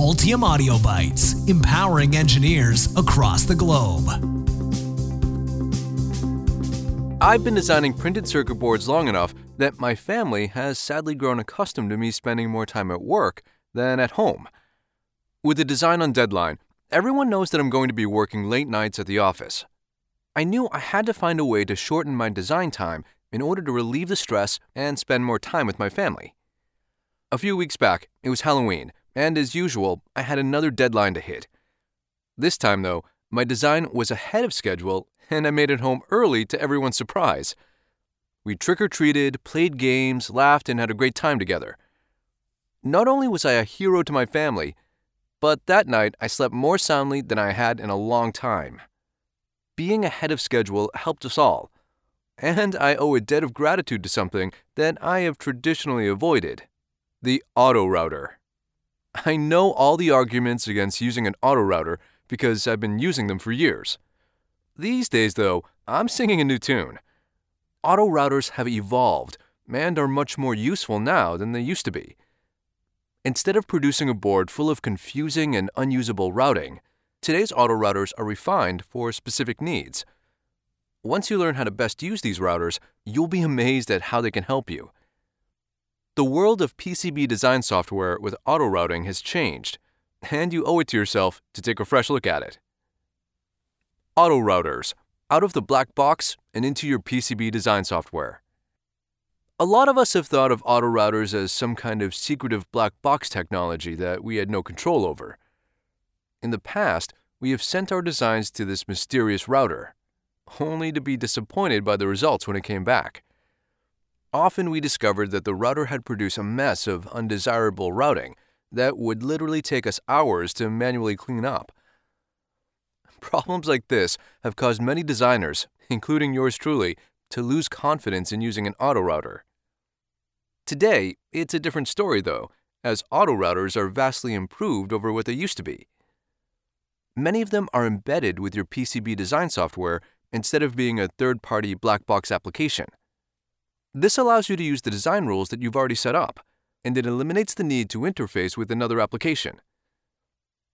Altium Audio Bytes, empowering engineers across the globe. I've been designing printed circuit boards long enough that my family has sadly grown accustomed to me spending more time at work than at home. With the design on deadline, everyone knows that I'm going to be working late nights at the office. I knew I had to find a way to shorten my design time in order to relieve the stress and spend more time with my family. A few weeks back, it was Halloween, and as usual, I had another deadline to hit. This time, though, my design was ahead of schedule, and I made it home early to everyone's surprise. We trick or treated, played games, laughed, and had a great time together. Not only was I a hero to my family, but that night I slept more soundly than I had in a long time. Being ahead of schedule helped us all, and I owe a debt of gratitude to something that I have traditionally avoided the auto router. I know all the arguments against using an auto router because I've been using them for years. These days, though, I'm singing a new tune. Auto routers have evolved and are much more useful now than they used to be. Instead of producing a board full of confusing and unusable routing, today's auto routers are refined for specific needs. Once you learn how to best use these routers, you'll be amazed at how they can help you. The world of PCB design software with auto routing has changed, and you owe it to yourself to take a fresh look at it. Auto routers out of the black box and into your PCB design software. A lot of us have thought of auto routers as some kind of secretive black box technology that we had no control over. In the past, we have sent our designs to this mysterious router, only to be disappointed by the results when it came back. Often we discovered that the router had produced a mess of undesirable routing that would literally take us hours to manually clean up. Problems like this have caused many designers, including yours truly, to lose confidence in using an auto router. Today, it's a different story though, as auto routers are vastly improved over what they used to be. Many of them are embedded with your PCB design software instead of being a third party black box application. This allows you to use the design rules that you've already set up, and it eliminates the need to interface with another application.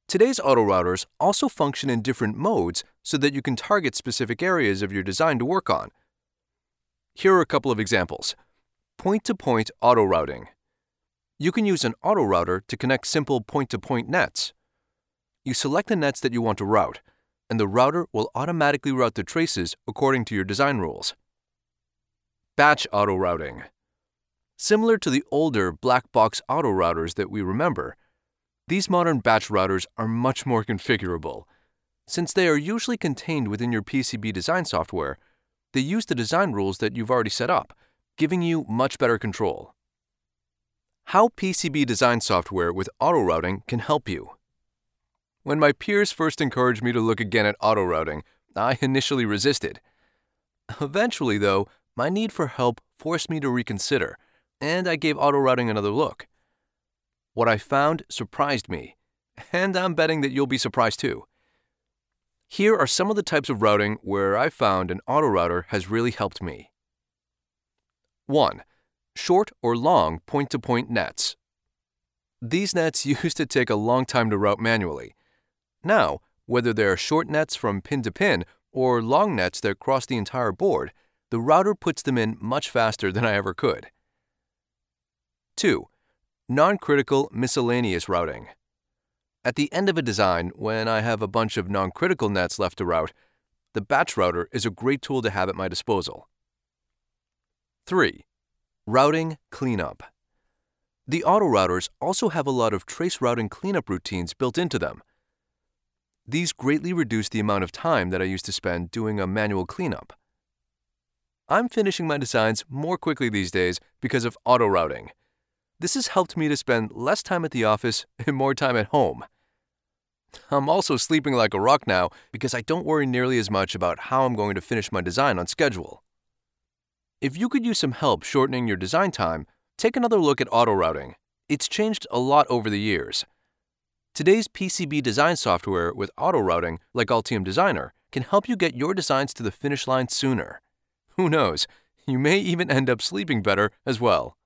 Today's auto routers also function in different modes so that you can target specific areas of your design to work on. Here are a couple of examples. Point to point auto routing. You can use an auto router to connect simple point to point nets. You select the nets that you want to route, and the router will automatically route the traces according to your design rules. Batch auto routing. Similar to the older black box auto routers that we remember, these modern batch routers are much more configurable. Since they are usually contained within your PCB design software, they use the design rules that you've already set up, giving you much better control. How PCB design software with auto routing can help you. When my peers first encouraged me to look again at auto routing, I initially resisted. Eventually, though, my need for help forced me to reconsider, and I gave auto routing another look. What I found surprised me, and I'm betting that you'll be surprised too. Here are some of the types of routing where I found an auto router has really helped me. 1. Short or long point to point nets. These nets used to take a long time to route manually. Now, whether they're short nets from pin to pin or long nets that cross the entire board, the router puts them in much faster than I ever could. 2. Non critical miscellaneous routing. At the end of a design, when I have a bunch of non critical nets left to route, the batch router is a great tool to have at my disposal. 3. Routing cleanup. The auto routers also have a lot of trace routing cleanup routines built into them. These greatly reduce the amount of time that I used to spend doing a manual cleanup. I'm finishing my designs more quickly these days because of auto routing. This has helped me to spend less time at the office and more time at home. I'm also sleeping like a rock now because I don't worry nearly as much about how I'm going to finish my design on schedule. If you could use some help shortening your design time, take another look at auto routing. It's changed a lot over the years. Today's PCB design software with auto routing, like Altium Designer, can help you get your designs to the finish line sooner. Who knows? You may even end up sleeping better as well.